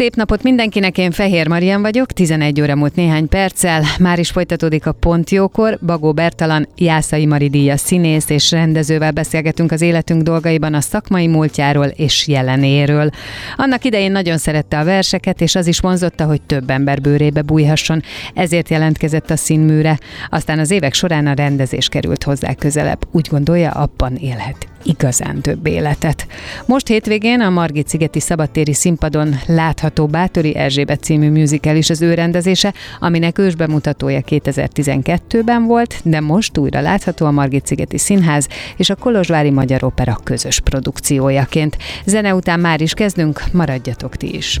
Szép napot mindenkinek, én Fehér Marian vagyok, 11 óra múlt néhány perccel, már is folytatódik a Pontjókor, Bagó Bertalan, Jászai Mari díjas színész és rendezővel beszélgetünk az életünk dolgaiban a szakmai múltjáról és jelenéről. Annak idején nagyon szerette a verseket, és az is vonzotta, hogy több ember bőrébe bújhasson, ezért jelentkezett a színműre. Aztán az évek során a rendezés került hozzá közelebb. Úgy gondolja, abban élhet igazán több életet. Most hétvégén a Margit szigeti szabadtéri színpadon látható Bátori Erzsébet című musical is az ő rendezése, aminek ősbemutatója 2012-ben volt, de most újra látható a Margit szigeti színház és a Kolozsvári Magyar Opera közös produkciójaként. Zene után már is kezdünk, maradjatok ti is.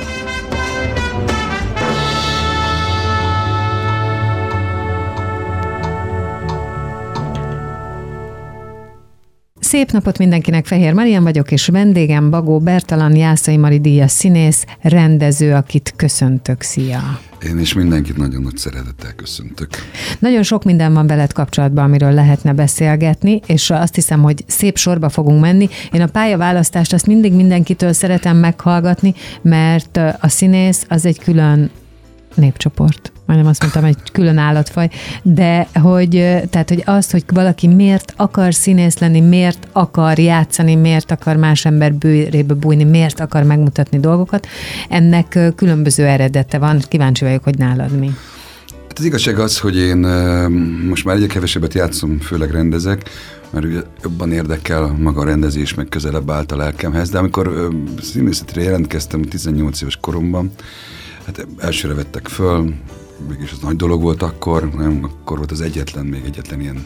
Szép napot mindenkinek, Fehér Marian vagyok, és vendégem Bagó Bertalan Jászai Mari díjas színész, rendező, akit köszöntök. Szia! Én is mindenkit nagyon nagy szeretettel köszöntök. Nagyon sok minden van veled kapcsolatban, amiről lehetne beszélgetni, és azt hiszem, hogy szép sorba fogunk menni. Én a pályaválasztást azt mindig mindenkitől szeretem meghallgatni, mert a színész az egy külön népcsoport majdnem azt mondtam, egy külön állatfaj, de hogy, tehát, hogy az, hogy valaki miért akar színész lenni, miért akar játszani, miért akar más ember bőrébe bújni, miért akar megmutatni dolgokat, ennek különböző eredete van. Kíváncsi vagyok, hogy nálad mi. Hát az igazság az, hogy én most már egyre kevesebbet játszom, főleg rendezek, mert ugye jobban érdekel maga a rendezés, meg közelebb állt a lelkemhez, de amikor színészetére jelentkeztem 18 éves koromban, hát elsőre vettek föl, mégis az nagy dolog volt akkor, nem, akkor volt az egyetlen, még egyetlen ilyen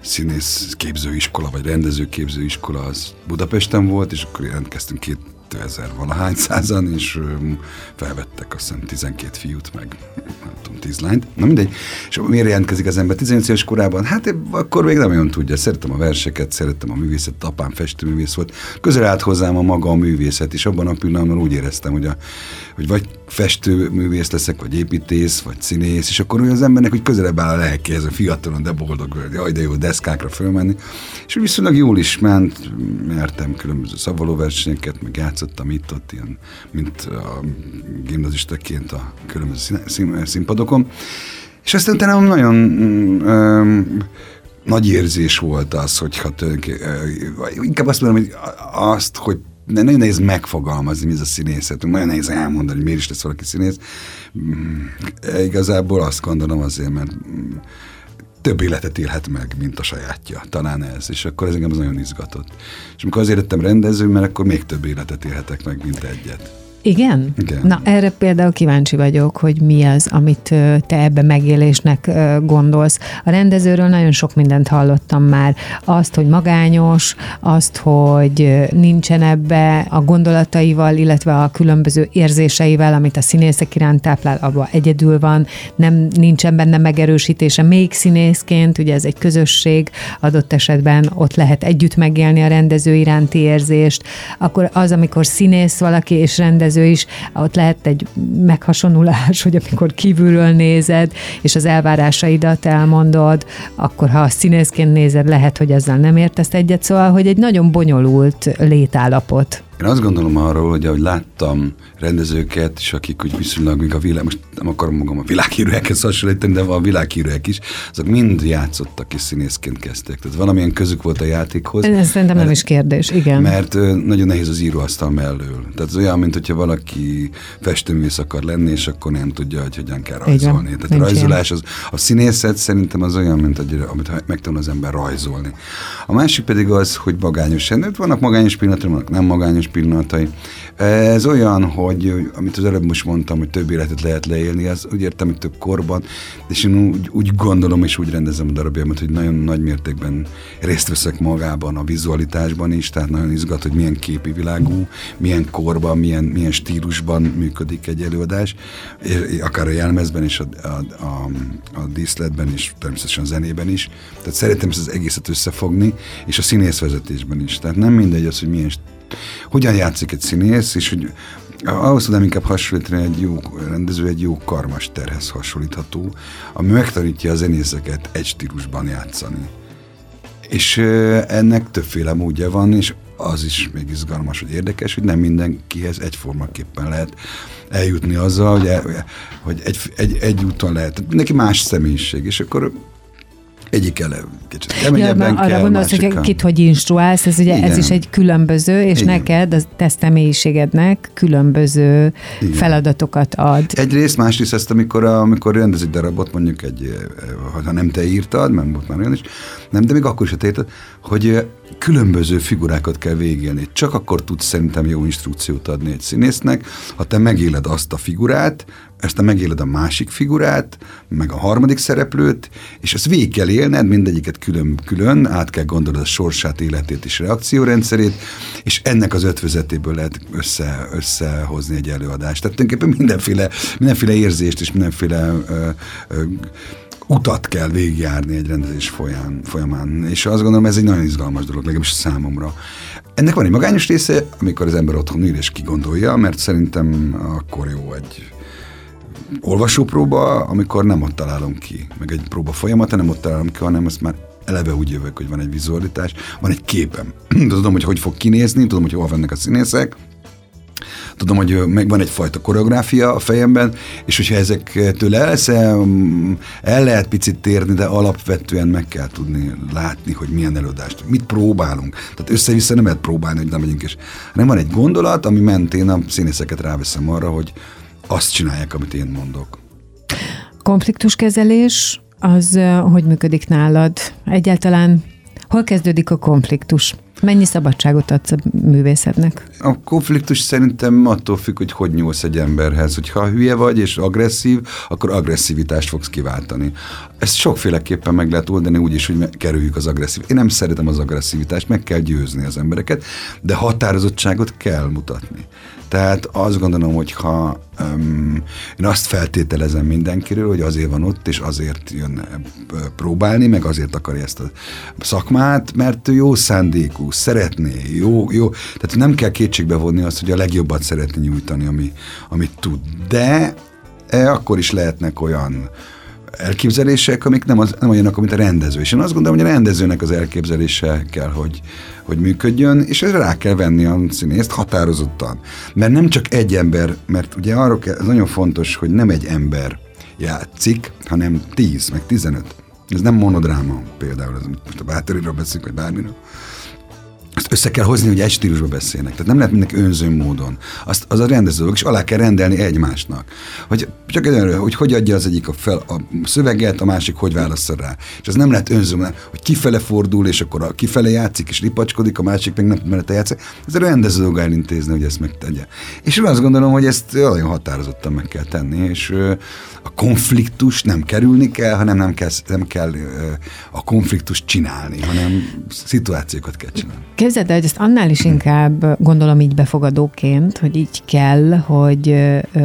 színész képzőiskola, vagy rendező képzőiskola az Budapesten volt, és akkor jelentkeztünk két 2000 valahány százan, és felvettek azt hiszem 12 fiút, meg nem tudom, 10 lányt. Na mindegy. És miért jelentkezik az ember 18 éves korában? Hát akkor még nem olyan tudja. Szerettem a verseket, szerettem a művészet, apám festőművész volt. Közel állt hozzám a maga a művészet, és abban a pillanatban úgy éreztem, hogy, a, hogy vagy festőművész leszek, vagy építész, vagy színész, és akkor az embernek hogy közelebb áll a lelkéhez, a fiatalon, de boldog, hogy jaj, de jó deszkákra fölmenni. És viszonylag jól is ment, nyertem különböző szavalóversenyeket, meg játszottam itt-ott, ilyen, mint a gimnazistaként a különböző szín, színpadokon. És aztán utána nagyon um, nagy érzés volt az, hogy hát, inkább azt mondom, hogy azt, hogy nagyon nehéz megfogalmazni, mi ez a színészet, nagyon nehéz elmondani, hogy miért is lesz valaki színész. Mm, igazából azt gondolom azért, mert mm, több életet élhet meg, mint a sajátja. Talán ez. És akkor ez engem az nagyon izgatott. És amikor azért lettem rendező, mert akkor még több életet élhetek meg, mint egyet. Igen? Igen? Na, erre például kíváncsi vagyok, hogy mi az, amit te ebbe megélésnek gondolsz. A rendezőről nagyon sok mindent hallottam már. Azt, hogy magányos, azt, hogy nincsen ebbe a gondolataival, illetve a különböző érzéseivel, amit a színészek iránt táplál, abban egyedül van, nem nincsen benne megerősítése. Még színészként, ugye ez egy közösség, adott esetben ott lehet együtt megélni a rendező iránti érzést. Akkor az, amikor színész valaki és rendező, rendező is, ott lehet egy meghasonulás, hogy amikor kívülről nézed, és az elvárásaidat elmondod, akkor ha a színészként nézed, lehet, hogy ezzel nem értesz egyet, szóval, hogy egy nagyon bonyolult létállapot. Én azt gondolom arról, hogy ahogy láttam rendezőket, és akik úgy viszonylag még a világ, most nem akarom magam a világhírűekhez hasonlítani, de van a világhírűek is, azok mind játszottak és színészként kezdtek. Tehát valamilyen közük volt a játékhoz. Ez szerintem nem is kérdés, igen. Mert nagyon nehéz az íróasztal mellől. Tehát ez olyan, mint hogyha valaki festőművész akar lenni, és akkor nem tudja, hogy hogyan kell rajzolni. Tehát a rajzolás, az, a színészet szerintem az olyan, mint hogy, amit megtanul az ember rajzolni. A másik pedig az, hogy magányos. Vannak magányos pillanatai, vannak nem magányos pillanatai. Ez olyan, hogy amit az előbb most mondtam, hogy több életet lehet leélni, az úgy értem, hogy több korban, és én úgy, úgy gondolom és úgy rendezem a darabjaimat, hogy nagyon nagy mértékben részt veszek magában, a vizualitásban is, tehát nagyon izgat, hogy milyen képi világú, milyen korban, milyen, milyen stílusban működik egy előadás, akár a jelmezben és a, a, a, a díszletben és természetesen a zenében is. Tehát szeretem ezt az egészet összefogni, és a színészvezetésben is. Tehát nem mindegy az, hogy milyen hogyan játszik egy színész, és hogy ahhoz tudnám inkább hasonlítani egy jó rendező, egy jó karmasterhez hasonlítható, ami megtanítja a zenészeket egy stílusban játszani. És ennek többféle módja van, és az is még izgalmas, hogy érdekes, hogy nem mindenkihez egyformaképpen lehet eljutni azzal, hogy, el, hogy egy, egy, egy úton lehet. Neki más személyiség, és akkor egyik ele kicsit keményebben ja, kell, Arra gondolsz, hogy kit hogy instruálsz, ez ugye Igen. ez is egy különböző, és Igen. neked, a te személyiségednek különböző Igen. feladatokat ad. Egyrészt, másrészt ezt, amikor, amikor rendez egy darabot, mondjuk egy, ha nem te írtad, mert volt már olyan is, nem, de még akkor is te írtad, hogy különböző figurákat kell végélni. Csak akkor tudsz szerintem jó instrukciót adni egy színésznek, ha te megéled azt a figurát, ezt te megéled a másik figurát, meg a harmadik szereplőt, és ezt végig kell élned, mindegyiket külön-külön, át kell gondolod a sorsát, életét és reakciórendszerét, és ennek az ötvözetéből lehet össze, összehozni egy előadást. Tehát tulajdonképpen mindenféle, mindenféle érzést és mindenféle ö, ö, utat kell végigjárni egy rendezés folyán, folyamán. És azt gondolom, ez egy nagyon izgalmas dolog, legalábbis számomra. Ennek van egy magányos része, amikor az ember otthon ül és kigondolja, mert szerintem akkor jó egy olvasópróba, amikor nem ott találom ki, meg egy próba folyamata nem ott találom ki, hanem azt már eleve úgy jövök, hogy van egy vizualitás, van egy képem. tudom, hogy hogy fog kinézni, tudom, hogy hol vannak a színészek, tudom, hogy megvan egyfajta koreográfia a fejemben, és hogyha ezektől el, el lehet picit térni, de alapvetően meg kell tudni látni, hogy milyen előadást, mit próbálunk. Tehát össze-vissza nem lehet próbálni, hogy nem megyünk is. Nem van egy gondolat, ami mentén a színészeket ráveszem arra, hogy azt csinálják, amit én mondok. Konfliktuskezelés, az hogy működik nálad? Egyáltalán hol kezdődik a konfliktus? Mennyi szabadságot adsz a művészetnek? A konfliktus szerintem attól függ, hogy hogy nyúlsz egy emberhez. Hogyha hülye vagy és agresszív, akkor agresszivitást fogsz kiváltani. Ezt sokféleképpen meg lehet oldani úgy is, hogy kerüljük az agresszív. Én nem szeretem az agresszivitást, meg kell győzni az embereket, de határozottságot kell mutatni. Tehát azt gondolom, hogy ha um, én azt feltételezem mindenkiről, hogy azért van ott, és azért jön próbálni, meg azért akarja ezt a szakmát, mert jó szándékú, szeretné, jó, jó. Tehát nem kell kétségbe vonni azt, hogy a legjobbat szeretné nyújtani, ami, amit tud. De e, akkor is lehetnek olyan elképzelések, amik nem, az, nem olyanok, mint a rendező. És én azt gondolom, hogy a rendezőnek az elképzelése kell, hogy, hogy működjön, és ez rá kell venni a színészt határozottan. Mert nem csak egy ember, mert ugye arról kell, ez nagyon fontos, hogy nem egy ember játszik, hanem tíz, meg tizenöt. Ez nem monodráma például, ez most a bátoriról beszélünk, vagy bármiről, azt össze kell hozni, hogy egy stílusba beszélnek. Tehát nem lehet mindenki önző módon. Azt, az a rendező, és alá kell rendelni egymásnak. Hogy csak egy hogy hogy adja az egyik a, fel, a szöveget, a másik hogy válaszol rá. És ez nem lehet önző, hogy kifele fordul, és akkor a kifele játszik, és ripacskodik, a másik meg nem mellette játszik. Ez a rendező dolga elintézni, hogy ezt megtegye. És én azt gondolom, hogy ezt nagyon határozottan meg kell tenni, és a konfliktus nem kerülni kell, hanem nem kell, nem kell a konfliktus csinálni, hanem szituációkat kell csinálni. Képzeld el, hogy ezt annál is inkább gondolom így befogadóként, hogy így kell, hogy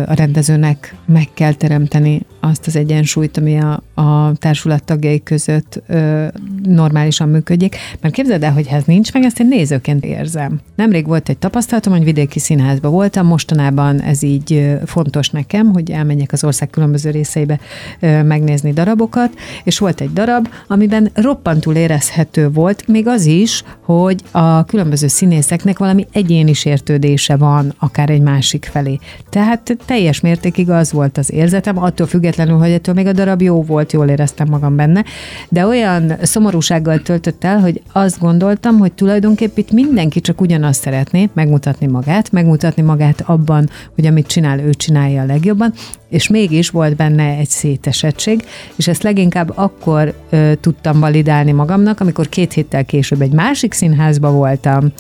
a rendezőnek meg kell teremteni azt az egyensúlyt, ami a, a társulat tagjai között ö, normálisan működjék. Mert képzeld el, hogy ha ez nincs meg, ezt én nézőként érzem. Nemrég volt egy tapasztalatom, hogy vidéki színházban voltam, mostanában ez így fontos nekem, hogy elmenjek az ország különböző részeibe ö, megnézni darabokat, és volt egy darab, amiben roppantul érezhető volt, még az is, hogy a különböző színészeknek valami egyéni sértődése van, akár egy másik felé. Tehát teljes mértékig az volt az érzetem, attól függetlenül, hogy ettől még a darab jó volt, jól éreztem magam benne, de olyan szomorúsággal töltött el, hogy azt gondoltam, hogy tulajdonképp itt mindenki csak ugyanazt szeretné, megmutatni magát, megmutatni magát abban, hogy amit csinál, ő csinálja a legjobban, és mégis volt benne egy szétesettség, és ezt leginkább akkor ö, tudtam validálni magamnak, amikor két héttel később egy másik színházba voltam,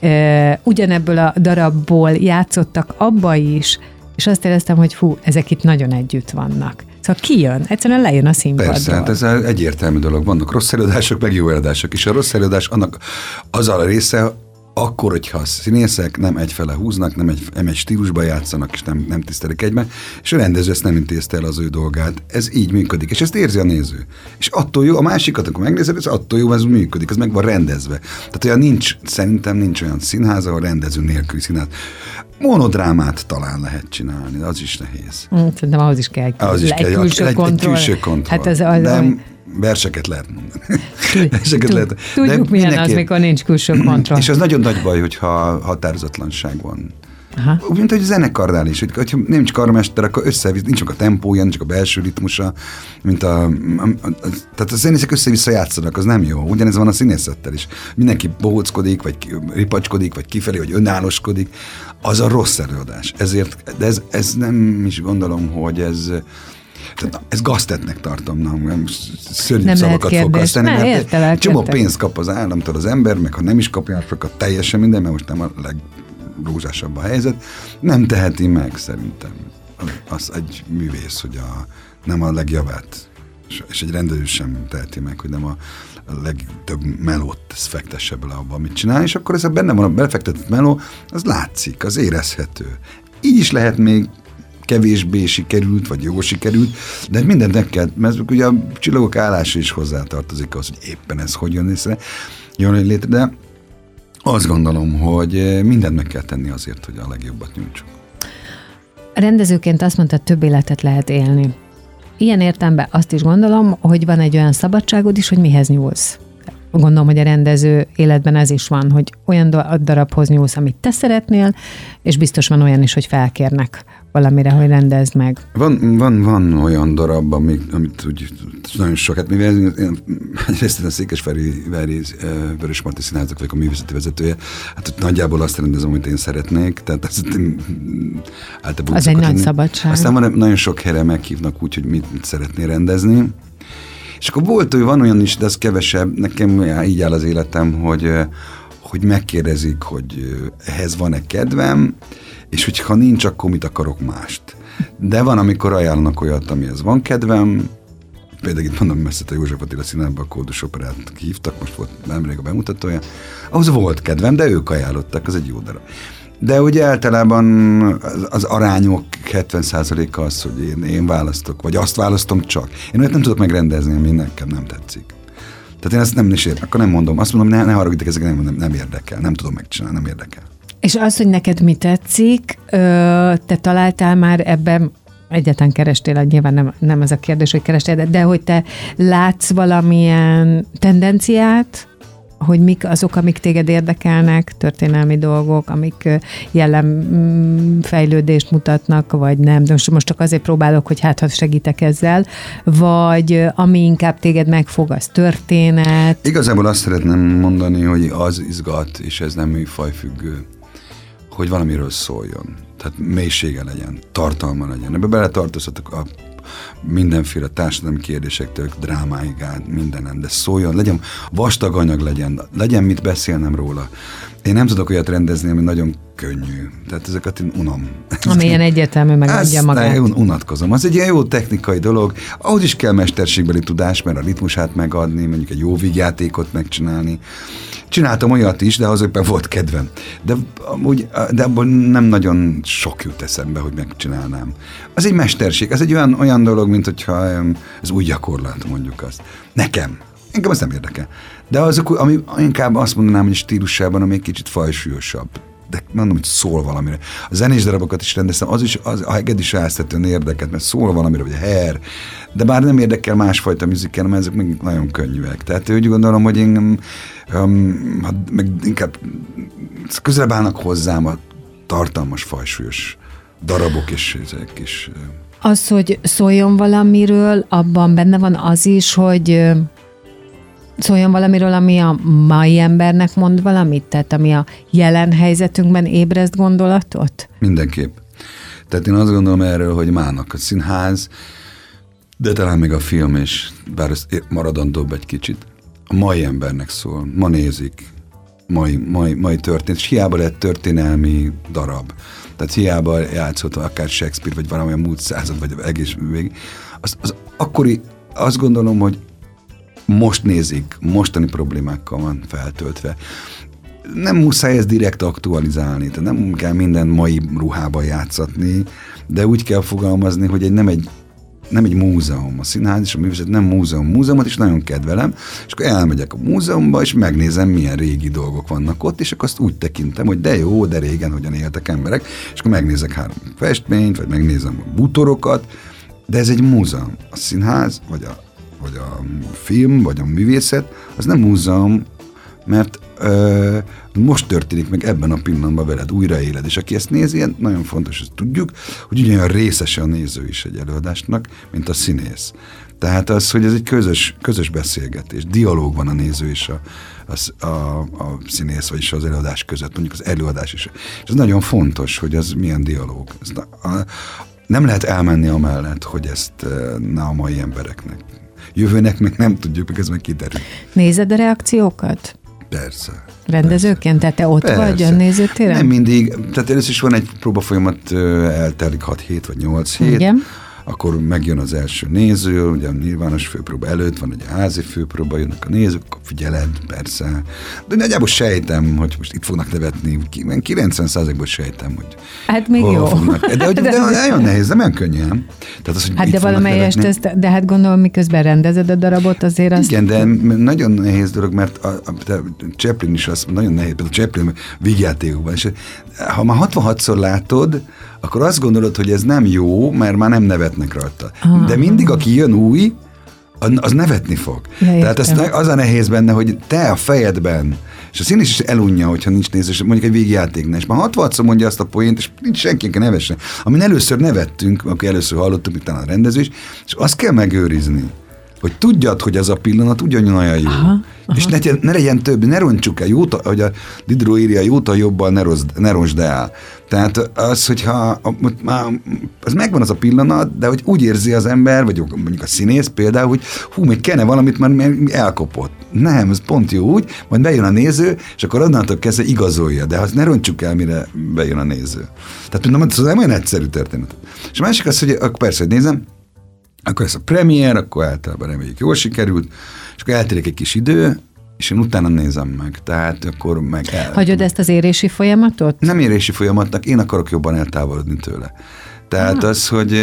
ö, ugyanebből a darabból játszottak abba is, és azt éreztem, hogy fú, ezek itt nagyon együtt vannak. Szóval kijön, egyszerűen lejön a színpadról. Persze, hát ez egyértelmű dolog. Vannak rossz előadások, meg jó előadások, és a rossz előadás annak az a része, akkor, hogyha a színészek nem egyfele húznak, nem egy, nem egy stílusba játszanak, és nem, nem tisztelik egybe, és a rendező ezt nem intézte el az ő dolgát. Ez így működik, és ezt érzi a néző. És attól jó, a másikat, akkor megnézed, ez attól jó, ez működik, ez meg van rendezve. Tehát olyan nincs, szerintem nincs olyan színház, ahol rendező nélküli színház. Monodrámát talán lehet csinálni, az is nehéz. Hm, szerintem ahhoz is kell egy, Az is egy kell, külső egy, kontroll. egy külső kontroll. Hát ez az, nem, verseket lehet mondani. verseket Tud, lehet. tudjuk, milyen az, mindenképp- mikor nincs külső kontroll. És az nagyon nagy baj, hogyha határozatlanság van. Aha. Úgy, mint hogy a zenekarnál is, hogy hogyha nincs karmester, akkor összevisz, nincs csak a tempója, nincs csak a belső ritmusa, mint a, a, a, a tehát a zenészek össze-vissza játszanak, az nem jó. Ugyanez van a színészettel is. Mindenki bohóckodik, vagy ripacskodik, vagy kifelé, vagy önállóskodik. Az a rossz előadás. Ezért, de ez, ez nem is gondolom, hogy ez tehát ez gaztetnek tartom, nem, nem szörnyű Nem szavakat fog használni. Ne, mert értelek, Csomó értek. pénzt kap az államtól az ember, meg ha nem is kapja, akkor teljesen minden, mert most nem a legrózsásabb a helyzet, nem teheti meg szerintem. Az, egy művész, hogy a, nem a legjavát, és, egy rendező sem teheti meg, hogy nem a, a legtöbb melót fektesse bele abba, amit csinál, és akkor ez a benne van a belefektetett meló, az látszik, az érezhető. Így is lehet még kevésbé sikerült, vagy jó sikerült, de mindent meg kell, mert ugye a csillagok állása is hozzátartozik az, hogy éppen ez hogy jön észre, jön létre, de azt gondolom, hogy mindent meg kell tenni azért, hogy a legjobbat nyújtsuk. Rendezőként azt mondta, több életet lehet élni. Ilyen értelemben azt is gondolom, hogy van egy olyan szabadságod is, hogy mihez nyúlsz. Gondolom, hogy a rendező életben ez is van, hogy olyan da- darabhoz nyúlsz, amit te szeretnél, és biztos van olyan is, hogy felkérnek valamire, hogy rendezd meg. Van, van, van olyan darab, amit, amit úgy nagyon sok, hát mivel én egyrészt a Székesferi Veri Vörös Marti Színházak vagyok a művészeti vezetője, hát ott nagyjából azt rendezem, amit én szeretnék, tehát ez általában Az egy nagy szabadság. Aztán van, nagyon sok helyre meghívnak úgy, hogy mit, mit szeretné rendezni, és akkor volt, hogy van olyan is, de az kevesebb, nekem így áll az életem, hogy, hogy megkérdezik, hogy ehhez van-e kedvem, és hogyha nincs, akkor mit akarok mást. De van, amikor ajánlanak olyat, amihez van kedvem, például itt mondom, messze a József Attila színházba a Kódus Operát hívtak, most volt nemrég a bemutatója, ahhoz volt kedvem, de ők ajánlották, az egy jó darab. De ugye általában az, az arányok 70%-a az, hogy én, én választok, vagy azt választom csak. Én olyat nem tudok megrendezni, ami nekem nem tetszik. Tehát én ezt nem is ér, akkor nem mondom. Azt mondom, ne, ne haragudjatok, ezek nem, nem, nem érdekel. Nem tudom megcsinálni, nem érdekel. És az, hogy neked mi tetszik, te találtál már ebben egyetlen kerestél, nyilván nem, nem ez a kérdés, hogy kerestél, de, de hogy te látsz valamilyen tendenciát, hogy mik azok, amik téged érdekelnek, történelmi dolgok, amik jellem mm, fejlődést mutatnak, vagy nem. De most, most csak azért próbálok, hogy hát ha segítek ezzel, vagy ami inkább téged megfog, az történet. Igazából azt szeretném mondani, hogy az izgat, és ez nem műfajfüggő, hogy valamiről szóljon. Tehát mélysége legyen, tartalma legyen. Ebbe beletartozhatok a mindenféle társadalmi kérdésektől, drámáig át, mindenen, de szóljon, legyen vastag anyag legyen, legyen mit beszélnem róla. Én nem tudok olyat rendezni, ami nagyon könnyű. Tehát ezeket én unom. Ami ilyen egyértelmű megadja Ezt magát. un- unatkozom. Az egy ilyen jó technikai dolog. Ahhoz is kell mesterségbeli tudás, mert a ritmusát megadni, mondjuk egy jó vígjátékot megcsinálni. Csináltam olyat is, de az éppen volt kedvem. De, amúgy, de abban nem nagyon sok jut eszembe, hogy megcsinálnám. Az egy mesterség, ez egy olyan, olyan dolog, mint hogyha ez új gyakorlat, mondjuk azt. Nekem. Engem ez nem érdekel. De azok, ami inkább azt mondanám, hogy stílusában, ami egy kicsit fajsúlyosabb de mondom, hogy szól valamire. A zenés darabokat is rendeztem, az is, az, a heged is elsztetően érdeket, mert szól valamire, vagy a her, de bár nem érdekel másfajta műzikkel, mert ezek még nagyon könnyűek. Tehát úgy gondolom, hogy én um, meg inkább közelebb állnak hozzám a tartalmas, fajsúlyos darabok és ezek is. Az, hogy szóljon valamiről, abban benne van az is, hogy szóljon valamiről, ami a mai embernek mond valamit? Tehát ami a jelen helyzetünkben ébreszt gondolatot? Mindenképp. Tehát én azt gondolom erről, hogy mának a színház, de talán még a film is, bár ez maradandóbb egy kicsit, a mai embernek szól, ma nézik, mai, mai, mai történet, és hiába lett történelmi darab. Tehát hiába játszott akár Shakespeare, vagy valamilyen múlt század, vagy egész végig. Az, az akkori, azt gondolom, hogy most nézik, mostani problémákkal van feltöltve. Nem muszáj ezt direkt aktualizálni, tehát nem kell minden mai ruhába játszatni, de úgy kell fogalmazni, hogy egy, nem egy nem egy múzeum. A színház és a művészet nem múzeum. Múzeumot is nagyon kedvelem, és akkor elmegyek a múzeumba, és megnézem, milyen régi dolgok vannak ott, és akkor azt úgy tekintem, hogy de jó, de régen hogyan éltek emberek, és akkor megnézek három festményt, vagy megnézem a bútorokat, de ez egy múzeum. A színház, vagy a vagy a film, vagy a művészet, az nem múzeum, mert most történik meg ebben a pillanatban veled, újraéled, és aki ezt nézi, nagyon fontos, hogy tudjuk, hogy ugyanolyan részese a néző is egy előadásnak, mint a színész. Tehát az, hogy ez egy közös, közös beszélgetés, dialóg van a néző és a, a, a, a színész, vagyis az előadás között, mondjuk az előadás is. És ez nagyon fontos, hogy az milyen dialóg. Ez a, nem lehet elmenni amellett, hogy ezt ne a mai embereknek jövőnek meg nem tudjuk, meg ez meg kiderül. Nézed a reakciókat? Persze. Rendezőként? Tehát te ott Persze. vagy a nézőtéren? Nem mindig. Tehát először is van egy próbafolyamat, eltelik 6 hét vagy 8 hét. Igen akkor megjön az első néző, ugye a nyilvános főpróba előtt van egy házi főpróba, jönnek a nézők, akkor figyeled, persze. De nagyjából sejtem, hogy most itt fognak nevetni, 90%-ból sejtem, hogy Hát még jó. Fognak. De, de, de, de nagyon nehéz, nem olyan könnyen. Tehát az, hogy hát de valamelyest, ezt, de hát gondolom, miközben rendezed a darabot, azért azt... Igen, de nagyon nehéz dolog, mert a, a, a Chaplin is azt nagyon nehéz, például Chaplin vígjátékokban, és ha már 66-szor látod, akkor azt gondolod, hogy ez nem jó, mert már nem nevetnek rajta. Ah. De mindig, aki jön új, az nevetni fog. Ja, Tehát az, az a nehéz benne, hogy te a fejedben, és a színész is elunja, hogyha nincs nézés, mondjuk egy végjátéknál, és már 60 mondja azt a poént, és nincs senki, aki nevesse. Amin először nevettünk, akkor először hallottuk, utána a rendező is, és azt kell megőrizni hogy tudjad, hogy ez a pillanat ugyanolyan jó. Aha, aha. És ne, ne legyen több, ne roncsuk el, jóta, hogy a Diderot írja, jóta jobban ne, rossz, ne rosd el. Tehát az, hogyha már, az megvan az a pillanat, de hogy úgy érzi az ember, vagy mondjuk a színész például, hogy hú, még kenne valamit, mert elkopott. Nem, ez pont jó úgy, majd bejön a néző, és akkor onnantól kezdve igazolja, de azt ne roncsuk el, mire bejön a néző. Tehát mondom, ez nem olyan egyszerű történet. És a másik az, hogy akkor persze, hogy nézem, akkor ez a premier, akkor általában reméljük jól sikerült, és akkor eltérik egy kis idő, és én utána nézem meg, tehát akkor meg el... Hagyod ezt az érési folyamatot? Nem érési folyamatnak, én akarok jobban eltávolodni tőle. Tehát ah. az, hogy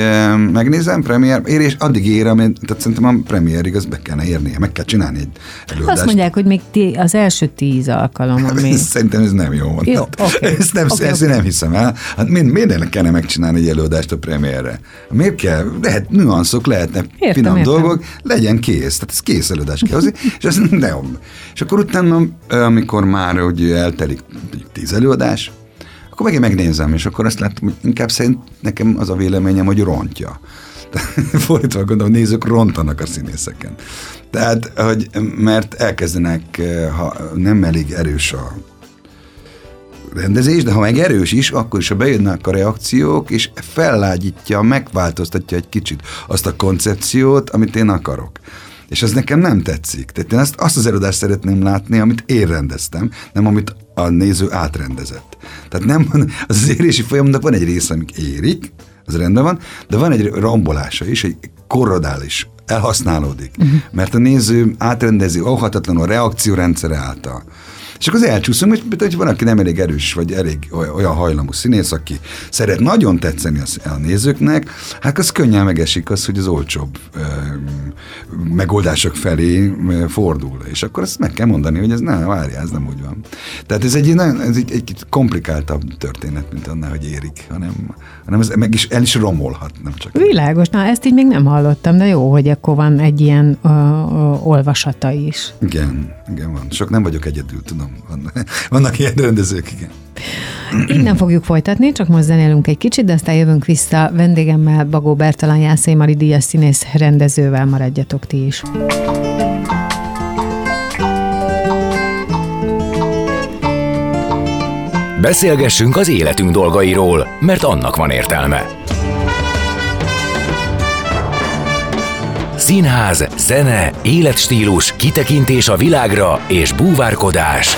megnézem premier, ér és addig ér, ami, tehát szerintem a premierig az be kellene érnie, meg kell csinálni egy előadást. Azt mondják, hogy még tí, az első tíz alkalom, ami... szerintem ez nem jó. jó okay. Ezt, nem, okay, ezt okay. nem hiszem el. Hát mind, mindennek kellene megcsinálni egy előadást a premierre. Miért kell? Lehet nüanszok, lehetnek értem, finom értem. dolgok, legyen kész. Tehát ez kész előadás kell hozni, és ez nem. És akkor utána, amikor már hogy eltelik tíz előadás, akkor megint megnézem, és akkor azt látom, hogy inkább szerint nekem az a véleményem, hogy rontja. Fordítva gondolom, nézők rontanak a színészeken. Tehát, hogy, mert elkezdenek, ha nem elég erős a rendezés, de ha meg erős is, akkor is, ha bejönnek a reakciók, és fellágyítja, megváltoztatja egy kicsit azt a koncepciót, amit én akarok. És ez nekem nem tetszik. Tehát én azt, azt az előadást szeretném látni, amit én rendeztem, nem amit a néző átrendezett. Tehát nem, az, az érési folyamatnak van egy része, amik érik, az rendben van, de van egy rombolása is, egy korrodális elhasználódik. Uh-huh. Mert a néző átrendezi óhatatlanul a reakciórendszere által. És akkor az elcsúszunk, hogy, hogy van, aki nem elég erős, vagy elég olyan hajlamú színész, aki szeret nagyon tetszeni a, nézőknek, hát az könnyen megesik az, hogy az olcsóbb megoldások felé fordul. És akkor azt meg kell mondani, hogy ez nem, várjál, ez nem úgy van. Tehát ez egy, nagyon, ez egy, egy komplikáltabb történet, mint annál, hogy érik, hanem, hanem ez meg is, el is romolhat, nem csak. Világos, na ezt így még nem hallottam, de jó, hogy akkor van egy ilyen ö, ö, olvasata is. Igen, igen van. Sok nem vagyok egyedül, tudom. Van, vannak ilyen rendezők, igen. Innen fogjuk folytatni, csak most zenélünk egy kicsit, de aztán jövünk vissza vendégemmel, Bagó Bertalan Jászai Mari Díjas színész rendezővel, maradjatok ti is. Beszélgessünk az életünk dolgairól, mert annak van értelme. Színház, zene, életstílus, kitekintés a világra és búvárkodás.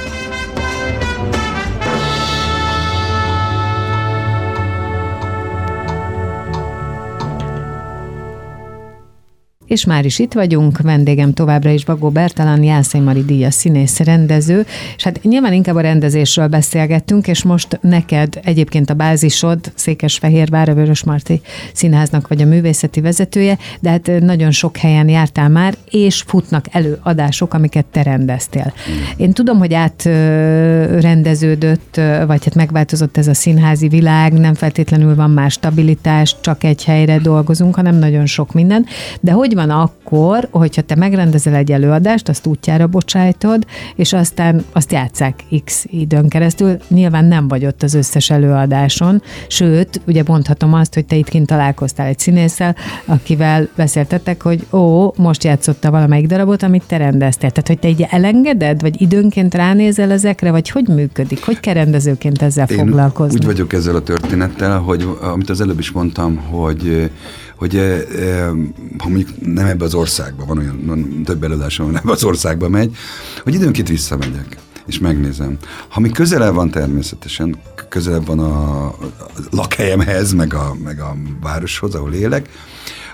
És már is itt vagyunk, vendégem továbbra is Bagó Bertalan, Jászai Mari Díjas színész, rendező, és hát nyilván inkább a rendezésről beszélgettünk, és most neked egyébként a bázisod Székesfehérvár, a Vörös Marti Színháznak vagy a művészeti vezetője, de hát nagyon sok helyen jártál már, és futnak előadások, amiket te rendeztél. Én tudom, hogy átrendeződött, vagy hát megváltozott ez a színházi világ, nem feltétlenül van más stabilitás, csak egy helyre dolgozunk, hanem nagyon sok minden, de hogy van akkor, hogyha te megrendezel egy előadást, azt útjára bocsájtod, és aztán azt játszák x időn keresztül. Nyilván nem vagy ott az összes előadáson, sőt, ugye mondhatom azt, hogy te itt kint találkoztál egy színésszel, akivel beszéltetek, hogy ó, most játszotta valamelyik darabot, amit te rendeztél. Tehát, hogy te így elengeded, vagy időnként ránézel ezekre, vagy hogy működik? Hogy kell rendezőként ezzel Én foglalkozni? úgy vagyok ezzel a történettel, hogy amit az előbb is mondtam, hogy hogy ha mondjuk nem ebbe az országba, van olyan van több előadásom, van ebbe az országba megy, hogy időnként visszamegyek és megnézem. Ha mi közelebb van természetesen, közelebb van a, a lakhelyemhez, meg a, meg a városhoz, ahol élek,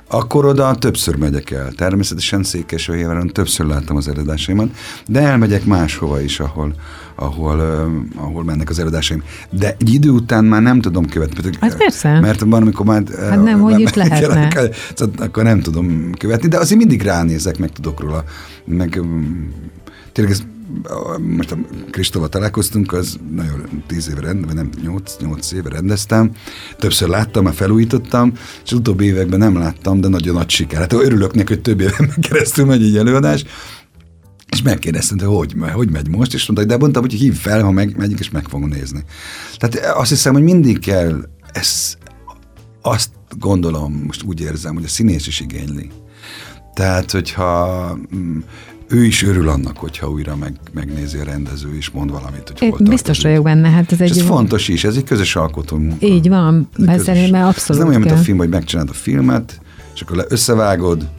akkor oda többször megyek el. Természetesen Székesfehérváron többször láttam az előadásaimat, de elmegyek máshova is, ahol, ahol, uh, ahol mennek az előadásaim. De egy idő után már nem tudom követni. Hát persze. Mert van, amikor már... Hát nem, hogy is lehetne. Kell, akkor nem tudom követni, de azért mindig ránézek, meg tudok róla. Meg tényleg ez most a Kristóval találkoztunk, az nagyon tíz éve rend, nem, nyolc, nyolc éve rendeztem. Többször láttam, már felújítottam, és az utóbbi években nem láttam, de nagyon nagy siker. Hát örülök neki, hogy több éven keresztül megy egy előadás, és megkérdeztem, hogy hogy, hogy megy most, és mondta, de mondtam, hogy hív fel, ha meg, megyik, és meg fogom nézni. Tehát azt hiszem, hogy mindig kell, ez, azt gondolom, most úgy érzem, hogy a színész is igényli. Tehát, hogyha mm, ő is örül annak, hogyha újra meg, megnézi a rendező, és mond valamit, hogy hol Biztos vagyok benne. Hát ez, egy ez fontos is, ez egy közös alkotó munka. Így van, szerintem abszolút Ez nem olyan, mint a film, hogy megcsinálod a filmet, és akkor összevágod,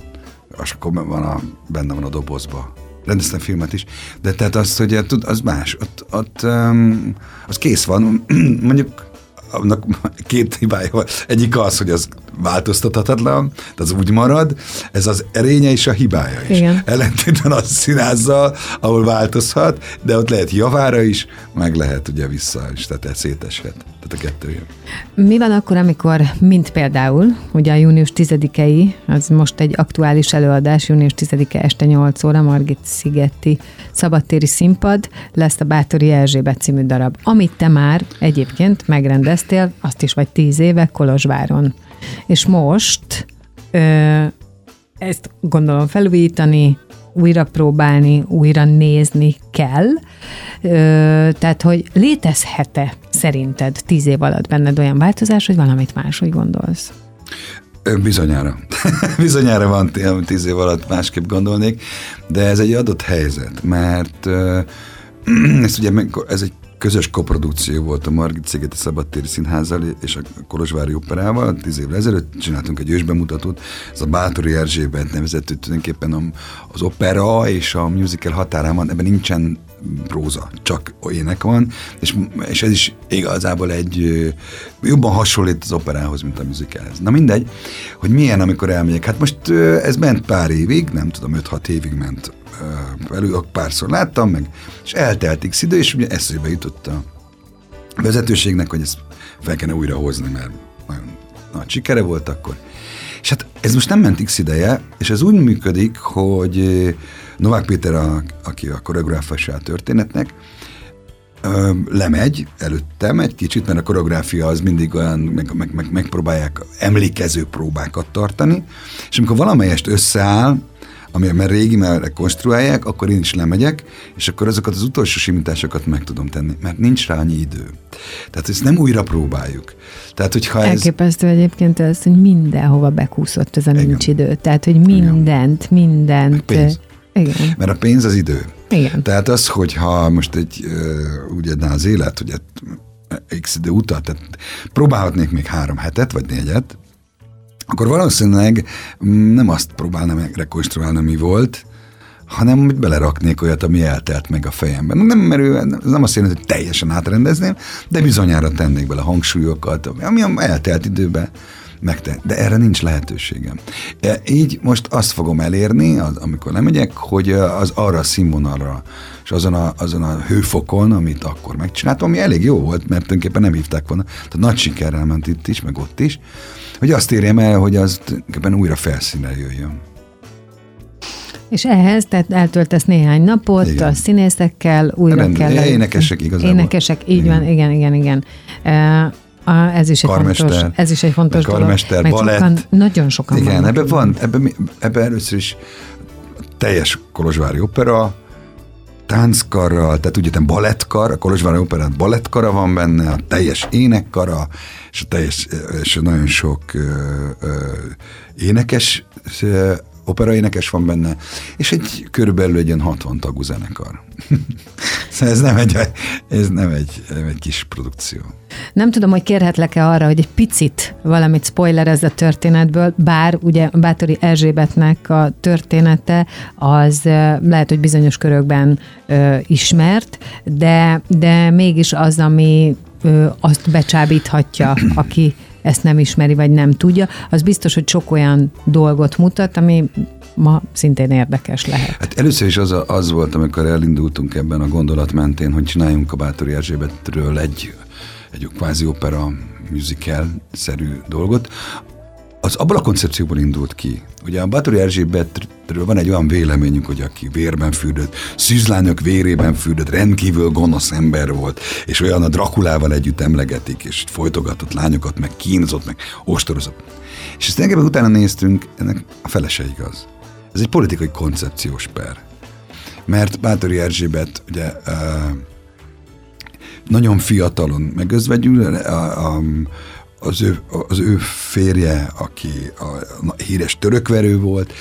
és akkor van a, benne van a dobozba. Rendeztem filmet is, de tehát az, hogy az más, ott, ott um, az kész van, mondjuk annak két hibája van. Egyik az, hogy az változtathatatlan, de az úgy marad, ez az erénye és a hibája is. Igen. Ellentétben az színázzal, ahol változhat, de ott lehet javára is, meg lehet ugye vissza is, tehát széteshet. Tehát a kettő jön. Mi van akkor, amikor, mint például, ugye a június 10-i, az most egy aktuális előadás, június 10-e este 8 óra, Margit Szigetti szabadtéri színpad, lesz a Bátori Erzsébet című darab, amit te már egyébként megrendeztél, azt is vagy 10 éve Kolozsváron. És most ö, ezt gondolom felújítani, újra próbálni, újra nézni kell. Ö, tehát, hogy létezhet-e szerinted tíz év alatt benned olyan változás, hogy valamit máshogy gondolsz? Bizonyára. Bizonyára van tíz év alatt másképp gondolnék, de ez egy adott helyzet, mert ez ugye ez egy közös koprodukció volt a Margit Szigeti Szabadtéri Színházzal és a Kolozsvári Operával. Tíz évvel ezelőtt csináltunk egy ősbemutatót, ez a Bátori Erzsébet nevezetű tulajdonképpen az opera és a musical határán van, ebben nincsen próza, csak ének van, és, és ez is igazából egy jobban hasonlít az operához, mint a musicalhez. Na mindegy, hogy milyen, amikor elmegyek. Hát most ez ment pár évig, nem tudom, 5-6 évig ment elő, párszor láttam meg, és eltelt x idő, és ugye eszébe jutott a vezetőségnek, hogy ezt fel kellene újra hozni, mert nagyon nagy sikere volt akkor. És hát ez most nem ment x ideje, és ez úgy működik, hogy Novák Péter, a, aki a koreográfása a történetnek, ö, lemegy előttem egy kicsit, mert a koreográfia az mindig olyan, meg, meg, meg, megpróbálják emlékező próbákat tartani, és amikor valamelyest összeáll, ami mert régi, mert konstruálják, akkor én is lemegyek, és akkor azokat az utolsó simításokat meg tudom tenni, mert nincs rá annyi idő. Tehát ezt nem újra próbáljuk. Tehát, hogyha ez... Elképesztő egyébként ez, hogy mindenhova bekúszott ez a nincs Igen. idő. Tehát, hogy mindent, Igen. mindent. Meg pénz. Igen. Mert a pénz az idő. Igen. Tehát az, hogyha most egy, úgy adná az élet, ugye x idő utat, tehát próbálhatnék még három hetet, vagy négyet, akkor valószínűleg nem azt próbálnám rekonstruálni, mi volt, hanem hogy beleraknék olyat, ami eltelt meg a fejemben. Nem merő, nem azt jelenti, hogy teljesen átrendezném, de bizonyára tennék bele hangsúlyokat, ami eltelt időben megtenni. De erre nincs lehetőségem. E, így most azt fogom elérni, az, amikor lemegyek, hogy az arra a színvonalra, és azon a, azon a hőfokon, amit akkor megcsináltam, ami elég jó volt, mert tulajdonképpen nem hívták volna. Tehát nagy sikerrel ment itt is, meg ott is, hogy azt érjem el, hogy az tulajdonképpen újra felszínre jöjjön. És ehhez, tehát eltöltesz néhány napot igen. a színészekkel, újra Rend, kell... Énekesek igazából. Énekesek, így igen. van, igen, igen, igen. Uh, a, ez is egy karmester, fontos, ez is egy fontos karmester, dolog. balett. Sokan, nagyon sokan Igen, ebben van, ebben, ebben először is teljes Kolozsvári opera, tánckarral, tehát ugye balettkar, a Kolozsvári Operát balettkara van benne, a teljes énekkara, és a teljes, és nagyon sok ö, ö, énekes operaénekes van benne, és egy körülbelül egy ilyen 60 tagú zenekar. szóval ez nem egy, ez nem egy, egy kis produkció. Nem tudom, hogy kérhetlek-e arra, hogy egy picit valamit spoilerezz a történetből, bár ugye Bátori Erzsébetnek a története az lehet, hogy bizonyos körökben ö, ismert, de, de mégis az, ami ö, azt becsábíthatja, aki ezt nem ismeri, vagy nem tudja, az biztos, hogy sok olyan dolgot mutat, ami ma szintén érdekes lehet. Hát először is az, az volt, amikor elindultunk ebben a gondolat mentén, hogy csináljunk a Bátori Erzsébetről egy, egy kvázi opera musical-szerű dolgot, az abban a koncepcióból indult ki. Ugye a Bátori Erzsébetről van egy olyan véleményünk, hogy aki vérben fürdött, szűzlányok vérében fürdött, rendkívül gonosz ember volt, és olyan a Drakulával együtt emlegetik, és folytogatott lányokat, meg kínozott, meg ostorozott. És ezt engem utána néztünk, ennek a felese igaz. Ez egy politikai koncepciós per. Mert Bátori Erzsébet ugye uh, nagyon fiatalon megözvegyül, a, a, az ő, az ő férje, aki a, a híres törökverő volt,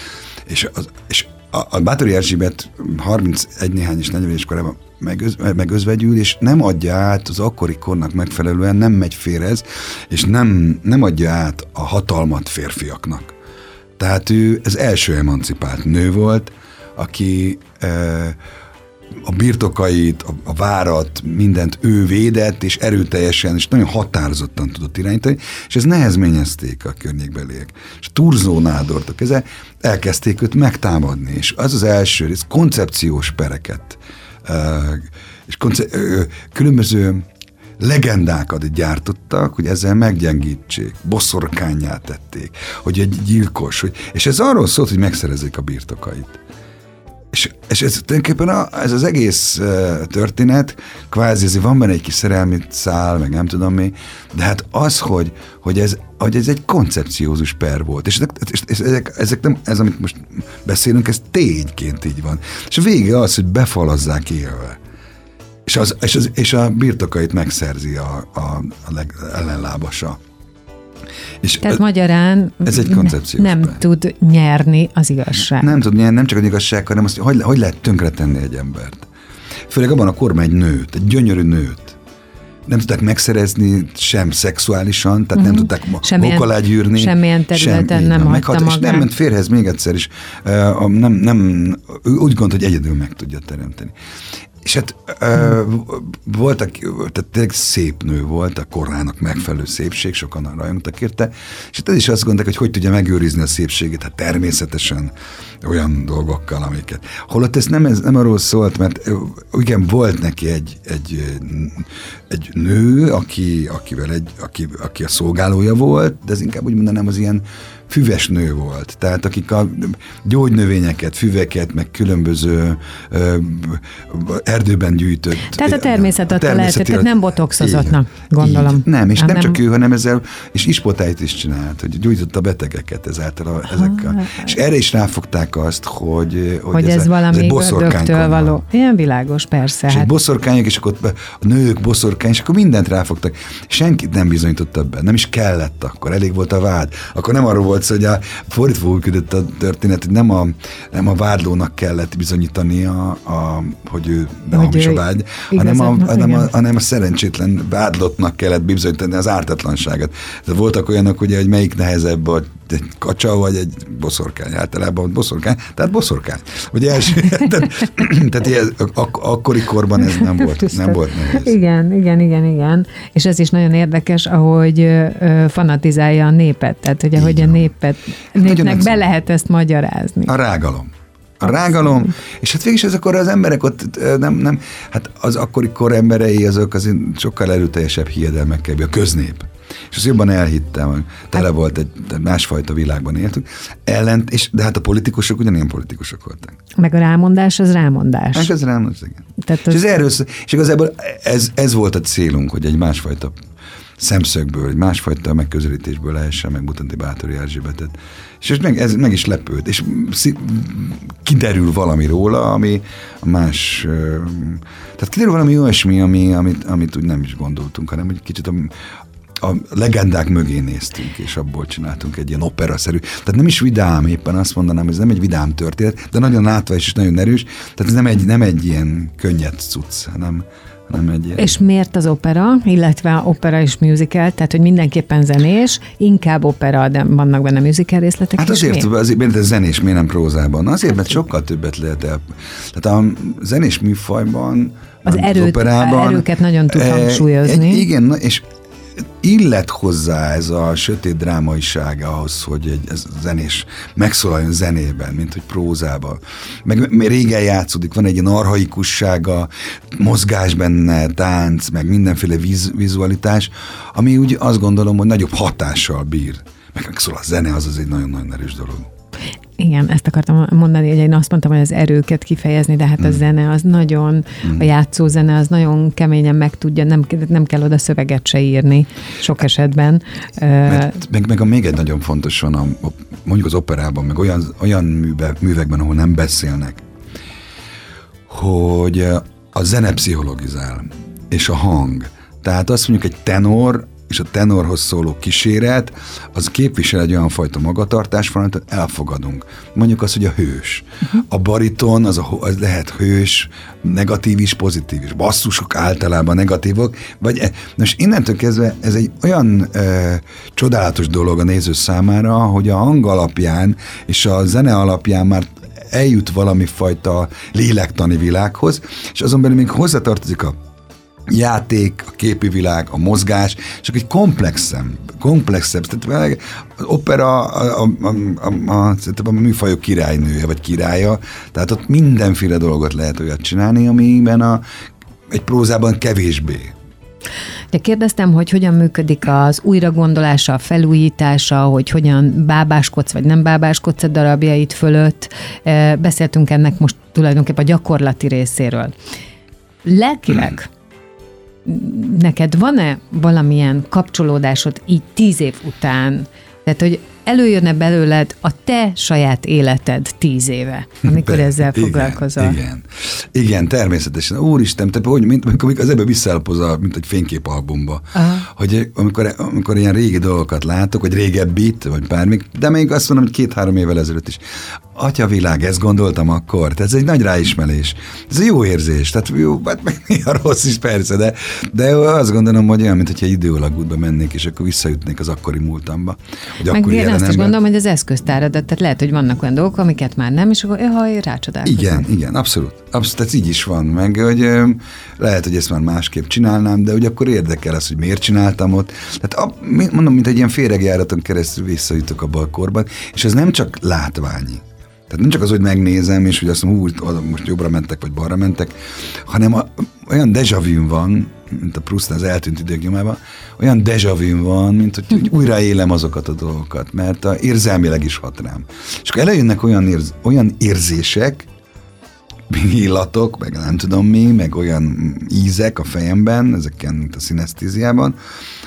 és, az, és a, a Bátori Erzsébet 31 néhány és 40 éves korában megöz, megözvegyül, és nem adja át az akkori kornak megfelelően, nem megy férez, és nem, nem adja át a hatalmat férfiaknak. Tehát ő ez első emancipált nő volt, aki e, a birtokait, a, a várat, mindent ő védett, és erőteljesen, és nagyon határozottan tudott irányítani, és ez nehezményezték a környékbeliek. És Turzó Nádort a keze, elkezdték őt megtámadni, és az az első, ez koncepciós pereket, és konce- különböző legendákat gyártottak, hogy ezzel meggyengítsék, boszorkányát tették, hogy egy gyilkos, hogy, és ez arról szólt, hogy megszerezzék a birtokait. És, és ez tulajdonképpen a, ez az egész uh, történet, kvázi ez van benne egy kis szerelmi szál, meg nem tudom mi, de hát az, hogy, hogy, ez, hogy ez egy koncepciózus per volt, és, és, és ezek, ezek nem, ez, amit most beszélünk, ez tényként így van. És a vége az, hogy befalazzák élve. És, az, és, az, és a birtokait megszerzi a, a, a leg, ellenlábasa. És Tehát magyarán ez egy koncepció. Nem be. tud nyerni az igazság. Nem tud nyerni, nem csak az igazság, hanem azt, hogy, hogy lehet tönkretenni egy embert. Főleg abban a korban egy nőt, egy gyönyörű nőt. Nem tudták megszerezni sem szexuálisan, tehát uh-huh. nem mhm. tudták semmilyen, alá gyűrni. Semmilyen területen sem, nem hagyta meghat, magát. És nem ment férhez még egyszer is. Uh, nem, nem, úgy gondolt, hogy egyedül meg tudja teremteni. És hát ö, voltak, tehát tényleg szép nő volt, a korának megfelelő szépség, sokan rajongtak érte, és hát ez is azt gondolták, hogy hogy tudja megőrizni a szépségét, hát természetesen olyan dolgokkal, amiket. Holott ez nem, ez nem arról szólt, mert igen, volt neki egy, egy, egy nő, aki, akivel egy, aki, aki a szolgálója volt, de ez inkább úgy mondanám az ilyen füves nő volt. Tehát akik a gyógynövényeket, füveket, meg különböző ö, erdőben gyűjtött. Tehát a természet adta lehetett, tehát nem botoxozottnak, gondolom. Így. Nem, és nem, nem csak ő, hanem ezzel, és ispotáit is csinált, hogy gyújtotta betegeket ezáltal a, ezekkel. És erre is ráfogták azt, hogy, hogy, hogy ez, ez valami ördögtől való. Ilyen világos, persze. És hát. boszorkányok, és akkor a nők boszorkány, és akkor mindent ráfogtak. Senkit nem bizonyított többen, nem is kellett akkor, elég volt a vád. Akkor nem arról volt volt szó, hogy a fordítva működött a történet, hogy nem a, nem a vádlónak kellett bizonyítani, a, a, hogy ő behamis a vágy, hanem a, hanem, a, hanem a szerencsétlen vádlottnak kellett bizonyítani az ártatlanságot. Tehát voltak olyanok, ugye, hogy melyik nehezebb, a egy kacsa vagy egy boszorkány. Általában boszorkány, tehát boszorkány. Ugye első, tehát, tehát ilyen, ak- akkori korban ez nem volt, nem volt nehéz. Igen, igen, igen, igen. És ez is nagyon érdekes, ahogy ö, fanatizálja a népet. Tehát, hogy ahogy a népet, népnek be lehet ezt magyarázni. A rágalom. A rágalom, és hát végig ezek az emberek ott nem, nem, hát az akkori kor emberei azok az sokkal erőteljesebb hiedelmekkel, a köznép és azt jobban elhittem, tele hát- volt egy másfajta világban éltünk. Ellent, és, de hát a politikusok ugyanilyen politikusok voltak. Meg a rámondás az rámondás. Meg az rámondás, igen. Tehát. És, ez erről, és igazából ez, ez volt a célunk, hogy egy másfajta szemszögből, egy másfajta megközelítésből lehessen megmutatni Bátori Erzsébetet. És ez meg, ez meg is lepőd, és kiderül valami róla, ami más, tehát kiderül valami olyasmi, ami, amit, amit úgy nem is gondoltunk, hanem egy kicsit a, a legendák mögé néztünk, és abból csináltunk egy ilyen operaszerű. Tehát nem is vidám, éppen azt mondanám, ez nem egy vidám történet, de nagyon látva és nagyon erős. Tehát ez nem egy, nem egy ilyen könnyed cucc, hanem, hanem egy ilyen... És miért az opera, illetve opera és musical, tehát hogy mindenképpen zenés, inkább opera, de vannak benne musical részletek Hát azért, miért? azért miért ez zenés, miért nem prózában? Azért, mert sokkal többet lehet el. Tehát a zenés műfajban az, erőt, az operában, erőket nagyon tud hangsúlyozni. Egy, igen, és illet hozzá ez a sötét drámaiság ahhoz, hogy egy ez zenés megszólaljon zenében, mint hogy prózában. Meg régen játszódik, van egy ilyen arhaikussága, mozgás benne, tánc, meg mindenféle viz, vizualitás, ami úgy azt gondolom, hogy nagyobb hatással bír. Meg, meg szóval a zene az az egy nagyon-nagyon erős dolog. Igen, ezt akartam mondani, hogy én azt mondtam, hogy az erőket kifejezni, de hát mm. a zene az nagyon, mm. a játszó zene az nagyon keményen meg tudja, nem, nem kell oda szöveget se írni sok esetben. Mert, meg, meg a még egy nagyon fontos van, a, mondjuk az operában, meg olyan, olyan műve, művekben, ahol nem beszélnek, hogy a zene pszichologizál, és a hang. Tehát azt mondjuk egy tenor és a tenorhoz szóló kíséret, az képvisel egy olyan fajta magatartás, amit elfogadunk. Mondjuk azt, hogy a hős. Uh-huh. A bariton az, a, az lehet hős, negatív is, pozitív is. Basszusok általában negatívok. Vagy, e, most innentől kezdve ez egy olyan e, csodálatos dolog a néző számára, hogy a hang alapján és a zene alapján már eljut valami fajta lélektani világhoz, és azon belül még hozzatartozik a játék, a képi világ, a mozgás, csak egy komplexem, komplexebb, tehát az opera a, a, a, a, a, a műfajok királynője, vagy királya, tehát ott mindenféle dolgot lehet olyat csinálni, amiben a, egy prózában kevésbé. De kérdeztem, hogy hogyan működik az újragondolása, a felújítása, hogy hogyan bábáskodsz, vagy nem bábáskodsz a darabjait fölött. Beszéltünk ennek most tulajdonképpen a gyakorlati részéről. Lelkileg neked van-e valamilyen kapcsolódásod így tíz év után? Tehát, hogy előjönne belőled a te saját életed tíz éve, amikor Be, ezzel foglalkozol. Igen, igen, igen, természetesen. Úristen, te hogy, mint, amikor az ebbe visszaelpoz, mint egy fényképalbumba, Aha. hogy amikor, amikor ilyen régi dolgokat látok, vagy régebbit, vagy bármik, de még azt mondom, hogy két-három évvel ezelőtt is, atyavilág, ezt gondoltam akkor. Tehát ez egy nagy ráismerés. Ez egy jó érzés. Tehát jó, hát meg a rossz is persze, de, de azt gondolom, hogy olyan, mintha időalagútba mennék, és akkor visszajutnék az akkori múltamba. Hogy meg én azt is gondolom, hogy az eszköztáradat, tehát lehet, hogy vannak olyan dolgok, amiket már nem, és akkor ha rácsodálkozom. Igen, igen, abszolút. Abszolút, ez így is van. Meg, hogy lehet, hogy ezt már másképp csinálnám, de hogy akkor érdekel az, hogy miért csináltam ott. Tehát mondom, mint egy ilyen féregjáraton keresztül visszajutok a balkorban, és ez nem csak látványi. Tehát nem csak az, hogy megnézem, és hogy azt mondom, úgy, most jobbra mentek, vagy balra mentek, hanem a, olyan deja van, mint a Proust az eltűnt idők nyomában, olyan deja van, mint hogy, hogy újra élem azokat a dolgokat, mert a érzelmileg is hat rám. És akkor előjönnek olyan, érz, olyan érzések, illatok, meg nem tudom mi, meg olyan ízek a fejemben, ezeken, mint a szinesztíziában,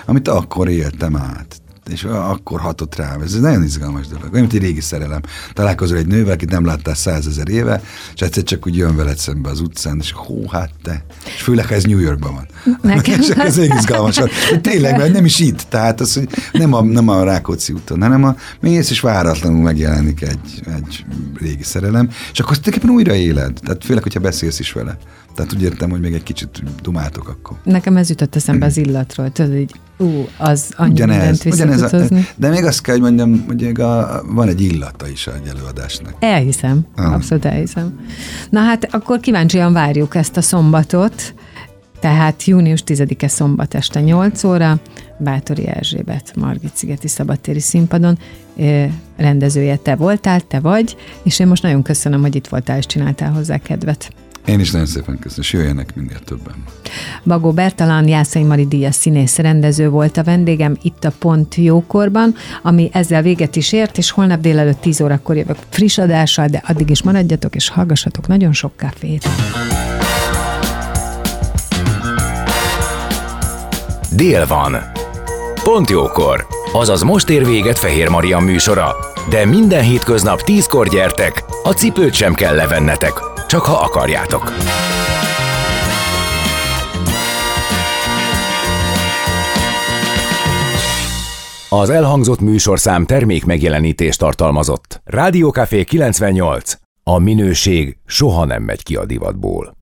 amit akkor éltem át és akkor hatott rá. Ez egy nagyon izgalmas dolog. Olyan, mint egy régi szerelem. Találkozol egy nővel, akit nem láttál százezer éve, és egyszer csak úgy jön veled szembe az utcán, és hó, hát te. És főleg, ha ez New Yorkban van. Nekem. és ez egy izgalmas. Tényleg, mert nem is itt. Tehát az, hogy nem a, nem a Rákóczi úton, hanem a mész, és váratlanul megjelenik egy, egy régi szerelem, és akkor tulajdonképpen újra éled. Tehát főleg, hogyha beszélsz is vele. Tehát úgy értem, hogy még egy kicsit dumáltok akkor. Nekem ez jutott eszembe az illatról, tudod, így ú, az annyi ugyanez, ugyanez a, De még azt kell, hogy mondjam, hogy a, van egy illata is egy előadásnak. Elhiszem, ah. abszolút elhiszem. Na hát akkor kíváncsian várjuk ezt a szombatot, tehát június 10-e szombat este 8 óra, Bátori Erzsébet Margit Szigeti Szabadtéri színpadon rendezője te voltál, te vagy, és én most nagyon köszönöm, hogy itt voltál és csináltál hozzá kedvet. Én is nagyon szépen köszönöm, és jöjjenek minél többen. Bagó Bertalan, Jászai Mari Díjas színész rendező volt a vendégem itt a Pont Jókorban, ami ezzel véget is ért, és holnap délelőtt 10 órakor jövök friss adással, de addig is maradjatok és hallgassatok nagyon sok kávét. Dél van. Pont jókor. Azaz most ér véget Fehér Maria műsora. De minden hétköznap tízkor gyertek, a cipőt sem kell levennetek csak ha akarjátok. Az elhangzott műsorszám termék megjelenítést tartalmazott. Rádiókafé 98. A minőség soha nem megy ki a divatból.